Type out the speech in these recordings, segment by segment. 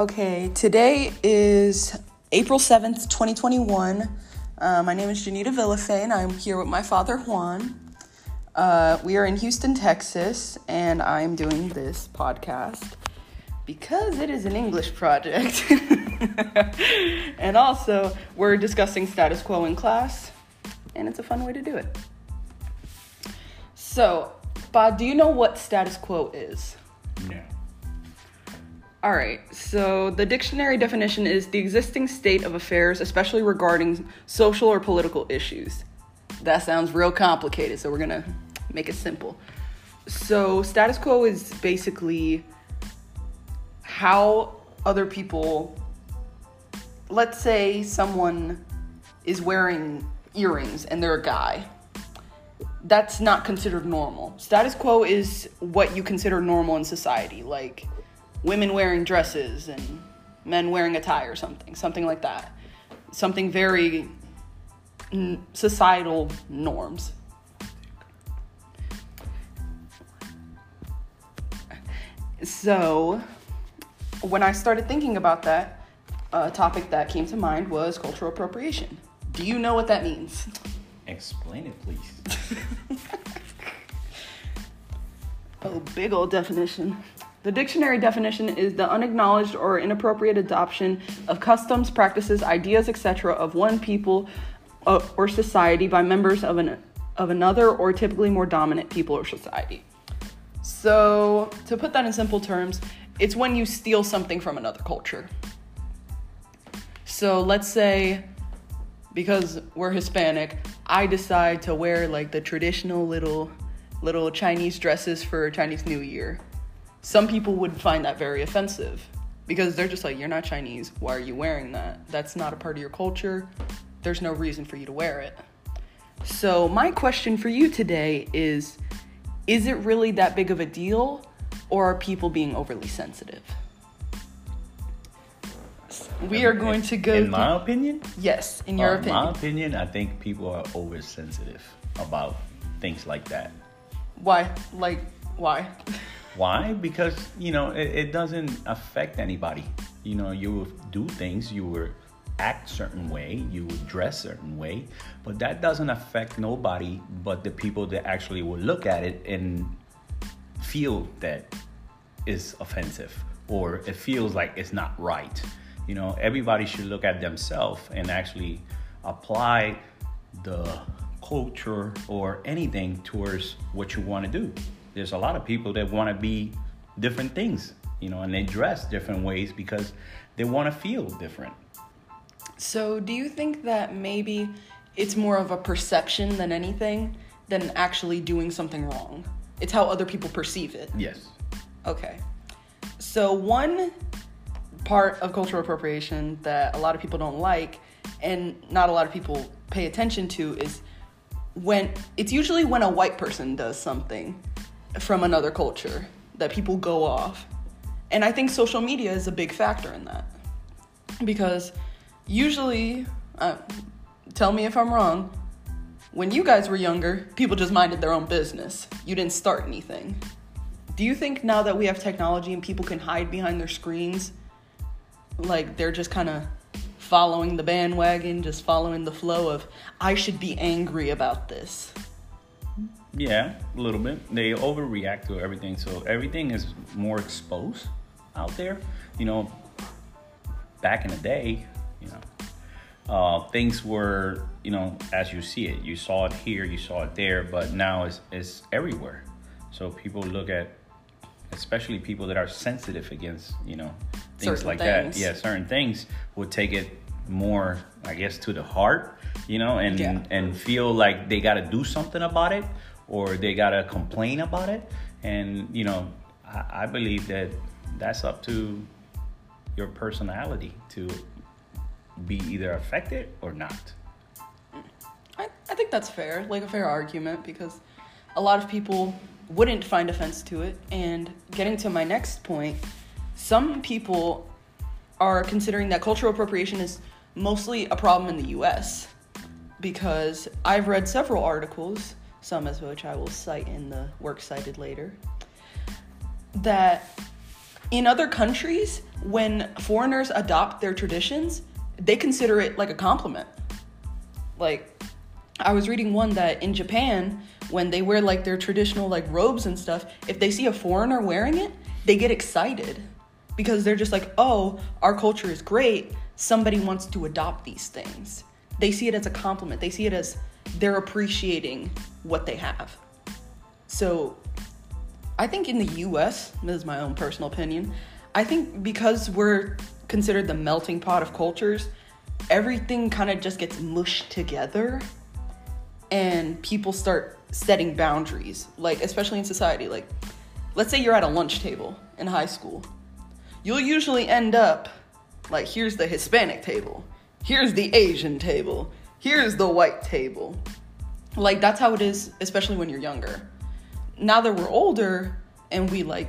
Okay, today is April 7th, 2021. Uh, my name is Janita Villafane. I'm here with my father, Juan. Uh, we are in Houston, Texas, and I'm doing this podcast because it is an English project. and also, we're discussing status quo in class, and it's a fun way to do it. So, Bob, do you know what status quo is? All right, so the dictionary definition is the existing state of affairs, especially regarding social or political issues. That sounds real complicated, so we're gonna make it simple. So, status quo is basically how other people, let's say someone is wearing earrings and they're a guy, that's not considered normal. Status quo is what you consider normal in society, like women wearing dresses and men wearing a tie or something, something like that. Something very n- societal norms. So, when I started thinking about that, a topic that came to mind was cultural appropriation. Do you know what that means? Explain it, please. Oh, big old definition. The dictionary definition is the unacknowledged or inappropriate adoption of customs, practices, ideas, etc. of one people uh, or society by members of an of another or typically more dominant people or society. So, to put that in simple terms, it's when you steal something from another culture. So, let's say because we're Hispanic, I decide to wear like the traditional little little Chinese dresses for Chinese New Year. Some people would find that very offensive because they're just like, you're not Chinese. Why are you wearing that? That's not a part of your culture. There's no reason for you to wear it. So, my question for you today is Is it really that big of a deal, or are people being overly sensitive? We are going to go. In my opinion, yes, in your uh, opinion. my opinion, I think people are oversensitive about things like that. Why? Like, why? Why? Because you know it, it doesn't affect anybody. You know, you will do things, you will act certain way, you will dress certain way, but that doesn't affect nobody but the people that actually will look at it and feel that is offensive or it feels like it's not right. You know, everybody should look at themselves and actually apply the culture or anything towards what you want to do. There's a lot of people that want to be different things, you know, and they dress different ways because they want to feel different. So, do you think that maybe it's more of a perception than anything than actually doing something wrong? It's how other people perceive it. Yes. Okay. So, one part of cultural appropriation that a lot of people don't like and not a lot of people pay attention to is when it's usually when a white person does something from another culture that people go off. And I think social media is a big factor in that. Because usually, uh, tell me if I'm wrong, when you guys were younger, people just minded their own business. You didn't start anything. Do you think now that we have technology and people can hide behind their screens, like they're just kind of following the bandwagon, just following the flow of, I should be angry about this? Yeah, a little bit. They overreact to everything, so everything is more exposed out there. You know, back in the day, you know, uh, things were, you know, as you see it. You saw it here, you saw it there, but now it's, it's everywhere. So people look at, especially people that are sensitive against, you know, things Certain like things. that. Yeah, certain things would take it more, I guess, to the heart, you know, and Yeah. and feel like they got to do something about it or they got to complain about it. And, you know, I, I believe that that's up to your personality to be either affected or not. I, I think that's fair, like a fair argument, because a lot of people wouldn't find offense to it. And getting to my next point, some people are considering that cultural appropriation is mostly a problem in the US because I've read several articles, some as which I will cite in the work cited later, that in other countries, when foreigners adopt their traditions, they consider it like a compliment. Like, I was reading one that in Japan, when they wear like their traditional like robes and stuff, if they see a foreigner wearing it, they get excited because they're just like, oh, our culture is great. Somebody wants to adopt these things. They see it as a compliment, they see it as they're appreciating what they have. So I think in the US, this is my own personal opinion, I think because we're considered the melting pot of cultures, everything kind of just gets mushed together and people start setting boundaries. Like, especially in society, like, let's say you're at a lunch table in high school. You'll usually end up like, here's the Hispanic table, here's the Asian table, here's the white table. Like, that's how it is, especially when you're younger. Now that we're older and we like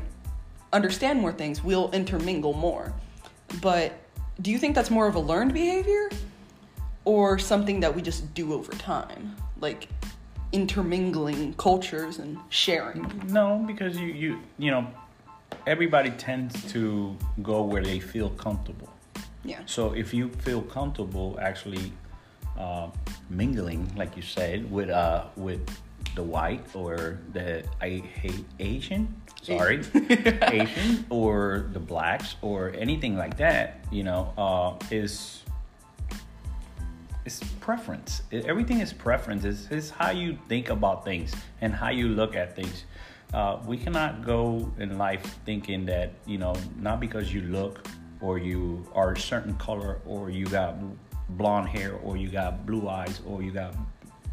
understand more things, we'll intermingle more. But do you think that's more of a learned behavior or something that we just do over time? Like intermingling cultures and sharing? No, because you you you know everybody tends to go where they feel comfortable. Yeah. So if you feel comfortable actually uh, mingling, like you said, with uh, with the white or the I hate Asian, sorry, Asian or the blacks or anything like that, you know, uh, is it's preference. It, everything is preference. It's, it's how you think about things and how you look at things. Uh, we cannot go in life thinking that you know not because you look or you are a certain color or you got blonde hair or you got blue eyes or you got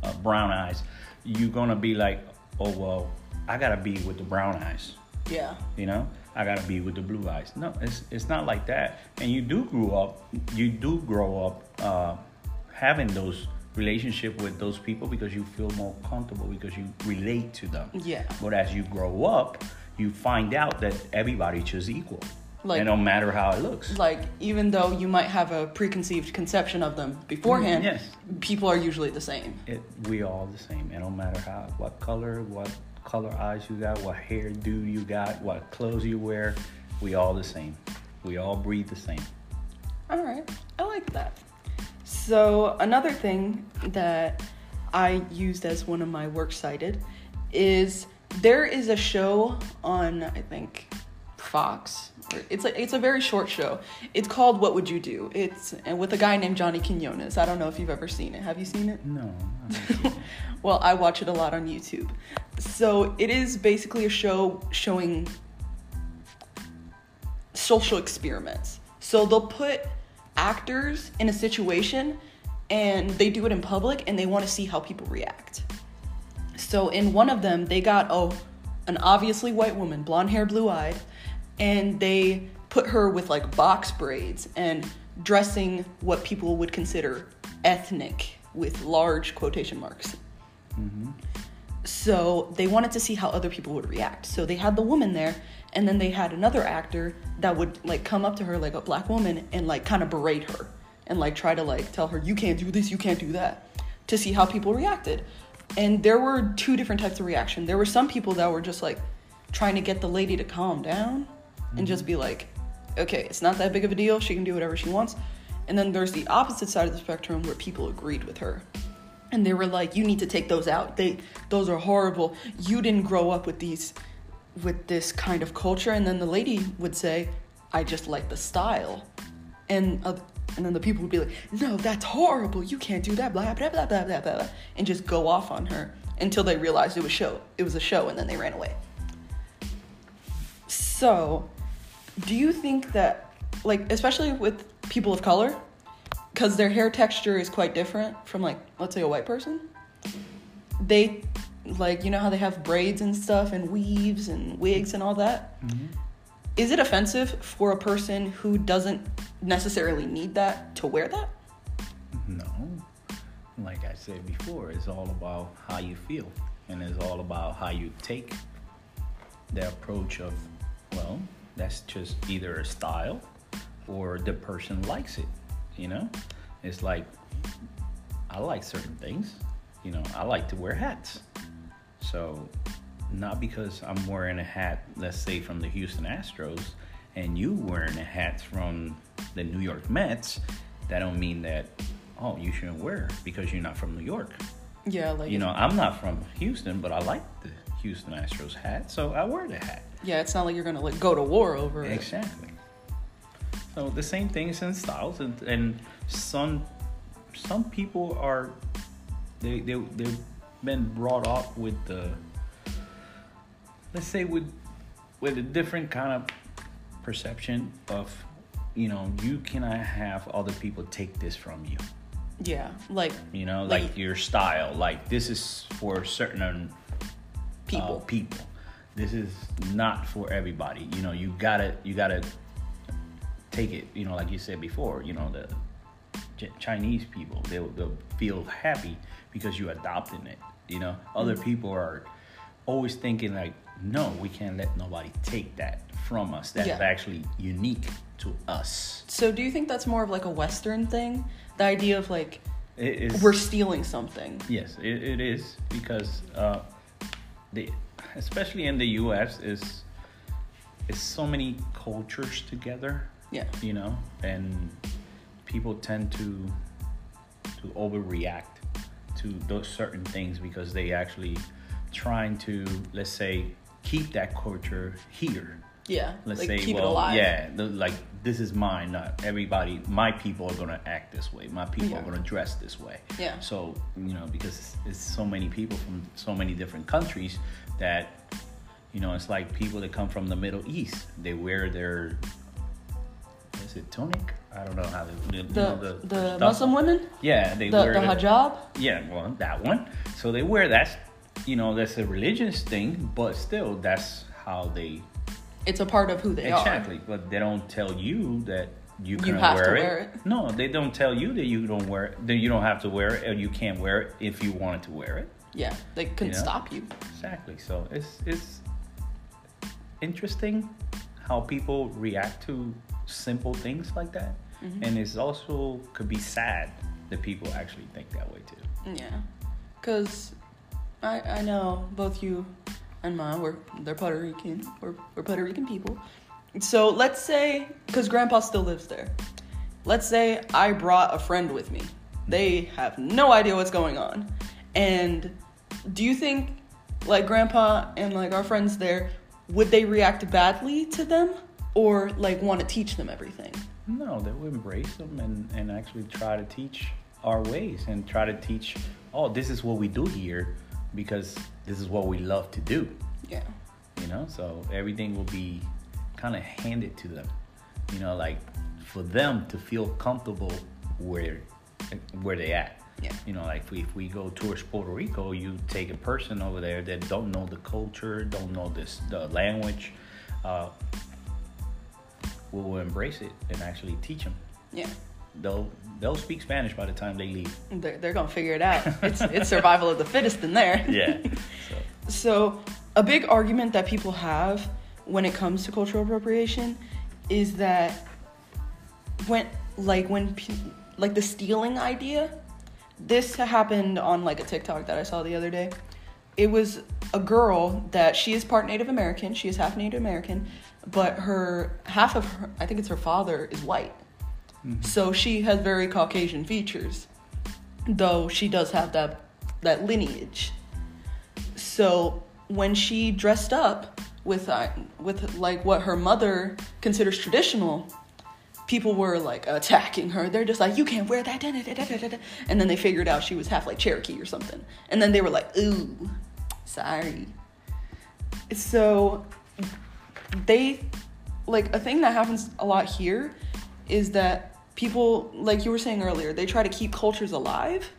uh, brown eyes you're gonna be like oh well i gotta be with the brown eyes. Yeah. you know? I gotta be with the blue eyes. No it's, it's not like that. And you do grow up you do grow up uh, having those relationship with those people because you feel more comfortable because you relate to them. Yeah. but as you grow up you find out that everybody's just equal Like- and no matter how it looks Like, even though you might have a preconceived conception of them beforehand, Mm, yes. people are usually the same. it, we all the same It don't matter how what color what color eyes you got what hair do you got what clothes you wear we all the same we all breathe the same All right, I like that. So, another thing that I used as one of my works cited is there is a show on, I think, Fox. It's a, it's a very short show. It's called What Would You Do? It's and with a guy named Johnny Quinones. I don't know if you've ever seen it. Have you seen it? no I haven't seen it. well, I watch it a lot on YouTube. So it is basically a show showing social experiments. So they'll put actors in a situation and they do it in public and they want to see how people react. So in one of them, they got oh, an obviously white woman, blonde hair, blue eyed, and they put her with like box braids and dressing what people would consider ethnic with large quotation marks. Mm-hmm. So they wanted to see how other people would react. So they had the woman there, and then they had another actor that would like come up to her like a black woman and like kind of berate her and like try to like tell her you can't do this, you can't do that, to see how people reacted. And there were two different types of reaction. There were some people that were just like trying to get the lady to calm down and just be like, okay, it's not that big of a deal. She can do whatever she wants. And then there's the opposite side of the spectrum where people agreed with her. And they were like you need to take those out. They those are horrible. You didn't grow up with these with this kind of culture. And then the lady would say i just like the style. And uh, and then the people would be like no that's horrible. You can't do that blah blah blah blah blah blah and just go off on her until they realized it was show it was a show and then they ran away. So do you think that like especially with people of color because their hair texture is quite different from like let's say a white person they like you know how they have braids and stuff and weaves and wigs and all that mm-hmm. is it offensive for a person who doesn't necessarily need that to wear that No. Like I said before, it's all about how you feel. And it's all about how you take the approach of, well, that's just either a style or the person likes it. You know? It's like, I like certain things. You know, I like to wear hats. So, not because I'm wearing a hat, let's say from the Houston Astros, and you wearing a hat from the New York Mets, that don't mean that oh you shouldn't wear because you're not from New York. Yeah, like You know, I'm not from Houston, but I like the Houston Astros hat, so I wear the hat. yeah, it's not like you're gonna like go to war over it. Exactly. So the same things in styles, and, and some some people are they they they've been brought up with the let's say with with a different kind of perception of you know you cannot have other people take this from you. Yeah, like You know, like, Like- your style, like this is for certain people. uh, people. This is not for everybody. You know, you gotta you gotta take it. You know, like you said before. You know, the Ch- Chinese people they'll, they'll feel happy because you adopting it. You know, other Mm-hmm. people are always thinking like, no, we can't let nobody take that from us. That's Yeah. actually unique to us. so do you think that's more of like a Western thing? The idea of like It is. we're stealing something. Yes, it, it is because uh, the especially in the U.S. is is so many cultures together. Yeah. You know, and people tend to to overreact to those certain things because they actually trying to let's say keep that culture here Yeah. let's like say well yeah the, like this is mine not everybody my people are to act this way my people Yeah. are to dress this way Yeah. so you know because it's so many people from so many different countries that you know it's like people that come from the middle east they wear their is it tunic i don't know how they The know, the, stuff. Muslim women, yeah they the wear the the- hijab. yeah, well, that one. So they wear that's you know that's a religious thing, but still that's how they It's a part of who they are. exactly. But they don't tell you that you can have wear, to it. wear it. No, they don't tell you that you don't wear it. That you don't have to wear it, or you can't wear it if you wanted to wear it. Yeah, they couldn't You know? stop you. Exactly. So it's it's interesting how people react to simple things like that, Mm-hmm. and it's also could be sad that people actually think that way too. Yeah, cause I I know both you and mine we're they're Puerto Rican. We're we're Puerto Rican people. So let's say, cause Grandpa still lives there. Let's say I brought a friend with me. They have no idea what's going on, and do you think like Grandpa and like our friends there would they react badly to them or like want to teach them everything? No, they would embrace them and, and actually try to teach our ways and try to teach, oh, this is what we do here because this is what we love to do. Yeah. You know, so everything will be kind of handed to them. You know, like for them to feel comfortable where where they at. Yeah. You know, like if we, if we go towards Puerto Rico, you take a person over there that don't know the culture, don't know this the language, uh, we will embrace it and actually teach them. Yeah. They'll they'll speak Spanish by the time they leave. They're, they're gonna figure it out. It's it's survival of the fittest in there. Yeah. So So, a big argument that people have when it comes to cultural appropriation is that when, like, when, like, the stealing idea, this happened on, like, a TikTok that I saw the other day. It was a girl that she is part Native American, she is half Native American, but her, half of her, I think it's her father, is white. So she has very Caucasian features, though she does have that, that lineage. So when she dressed up with uh, with like what her mother considers traditional, people were like attacking her. They're just like, "You can't wear that," da, da, da." and then they figured out she was half like Cherokee or something. And then they were like, "Ooh, sorry." So they like a thing that happens a lot here is that people like you were saying earlier they try to keep cultures alive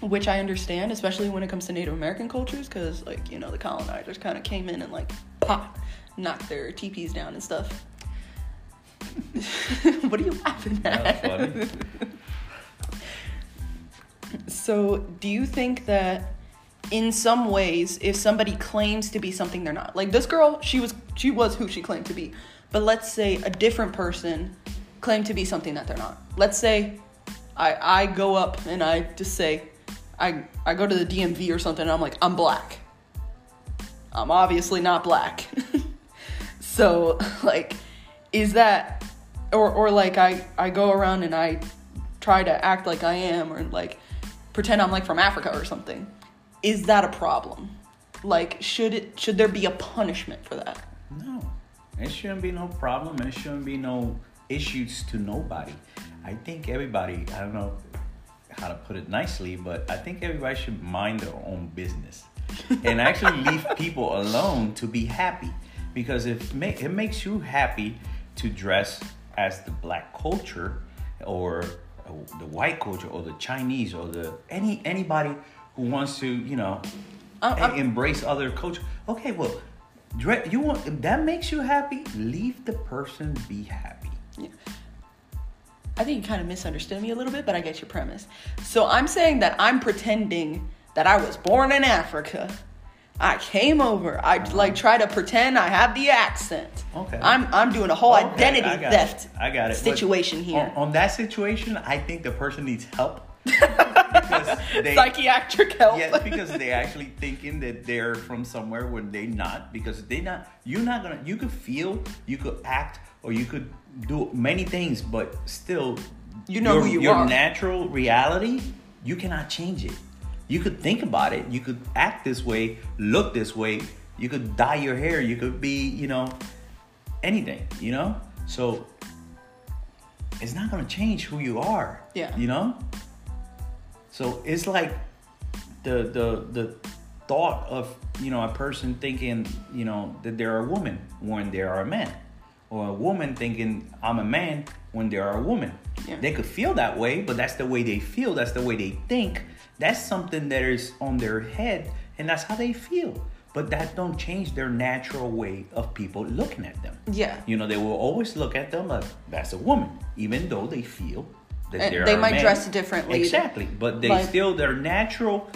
which I understand, especially when it comes to Native American cultures, because like you know the colonizers kind of came in and like pop, knocked their teepees down and stuff. what are you laughing at? So, do you think that in some ways, if somebody claims to be something they're not, like this girl, she was she was who she claimed to be, but let's say a different person claimed to be something that they're not. Let's say I I go up and I just say I I go to the DMV or something and I'm like I'm black. I'm obviously not black. so like is that or or like I I go around and I try to act like I am or like pretend I'm like from Africa or something. Is that a problem? Like should it should there be a punishment for that? No, it shouldn't be no problem. It shouldn't be no issues to nobody. I think everybody. I don't know how to put it nicely, but I think everybody should mind their own business and actually leave people alone to be happy. Because if it makes you happy to dress as the black culture or the white culture or the Chinese or the any anybody who wants to you know uh, embrace other culture. Okay, well, you want if that makes you happy. Leave the person be happy. Yeah. I think you kind of misunderstood me a little bit, but I get your premise. So I'm saying that I'm pretending that I was born in Africa. I came over. I like try to pretend I have the accent. Okay. I'm I'm doing a whole okay, identity I theft. It. I got it. Situation but here. On, on, that situation, I think the person needs help. because they, Psychiatric help. Yes, because they actually thinking that they're from somewhere when they not. Because they not. You're not gonna. You could feel. You could act, or you could do many things, but still, you know your, who you your are. Your natural reality, you cannot change it. You could think about it. You could act this way, look this way. You could dye your hair. You could be, you know, anything, you know? So it's not going to change who you are. Yeah. You know? So it's like the the the thought of, you know, a person thinking, you know, that they're a woman when they are a man or a woman thinking I'm a man when they are a woman. Yeah. They could feel that way, but that's the way they feel, that's the way they think. That's something that is on their head and that's how they feel. But that don't change their natural way of people looking at them. Yeah. You know they will always look at them like that's a woman even though they feel that and they might dress differently. Exactly. But they like, still their natural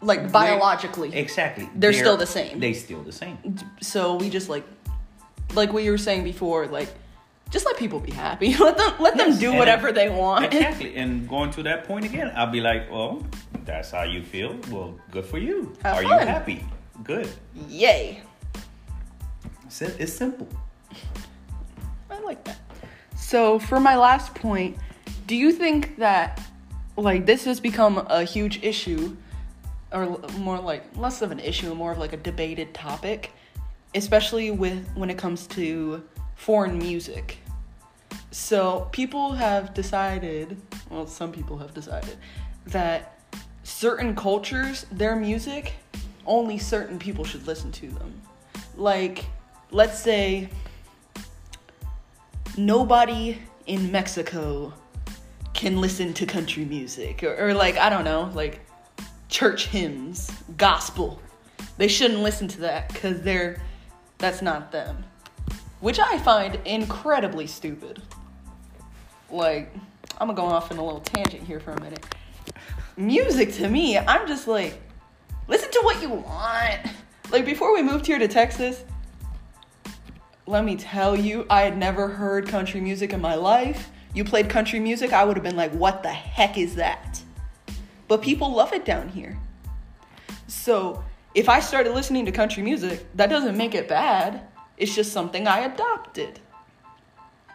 like biologically way, exactly. they're, they're still the same. they still the same. So we just like like what you were saying before like just let people be happy. Let them let yes, them do whatever they want. Exactly. And going to that point again, I'll be like, well, that's how you feel. Well, good for you. Have Are fun. you happy? Good. Yay. It's simple. I like that. So for my last point, do you think that like this has become a huge issue or more like less of an issue more of like a debated topic especially with when it comes to foreign music. So people have decided, well, some people have decided, that certain cultures, their music, only certain people should listen to them. Like, let's say nobody in Mexico can listen to country music, or, or like, I don't know, like church hymns, gospel. They shouldn't listen to that because they're that's not them which I find incredibly stupid. Like, I'm gonna go off in a little tangent here for a minute. Music to me, I'm just like, listen to what you want. Like, before we moved here to Texas, let me tell you, I had never heard country music in my life. You played country music, I would have been like, what the heck is that? But people love it down here. So, if I started listening to country music, that doesn't make it bad. It's just something I adopted.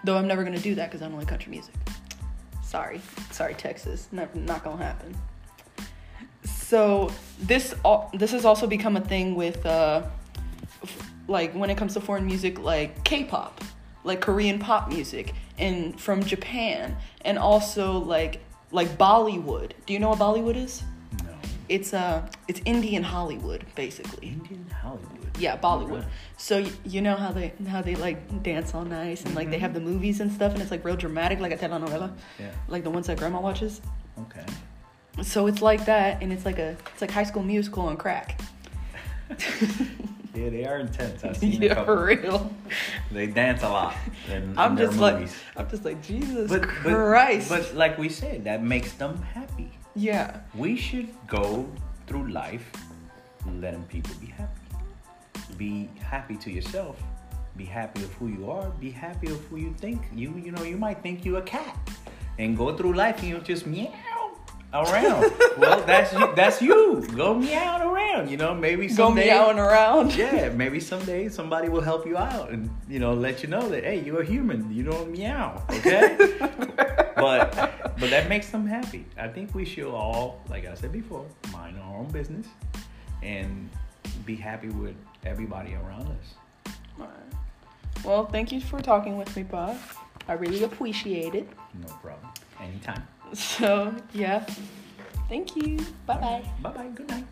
Though I'm never gonna do that because I don't like country music. Sorry, sorry, Texas. Not, not gonna happen. So this this has also become a thing with uh, like when it comes to foreign music, like K-pop, like Korean pop music, and from Japan, and also like like Bollywood. Do you know what Bollywood is? It's uh it's Indian Hollywood basically. Indian Hollywood. Yeah, Bollywood. So you know how they how they like dance all nice and like mm-hmm. they have the movies and stuff and it's like real dramatic like a telenovela. Yeah. Like the ones that grandma watches. Okay. So it's like that and it's like a it's like high school musical on crack. yeah, they are intense. I've seen yeah, for real. They dance a lot. In, I'm in just like I'm just like Jesus but, Christ. But, but like we said, that makes them happy. Yeah. We should go through life letting people be happy be happy to yourself be happy of who you are be happy of who you think you you know you might think you a cat and go through life and you'll just meow around. well, that's you. That's you. Go meowing around. You know, maybe Go meowing around. Yeah, maybe someday somebody will help you out and you know let you know that hey, you're a human. You don't meow, okay? but but that makes them happy. I think we should all, like I said before, mind our own business and be happy with everybody around us. Alright. Well, thank you for talking with me, Bob. I really appreciate it. No problem. Anytime. So, yeah. Thank you. Bye bye. Bye bye. Good night.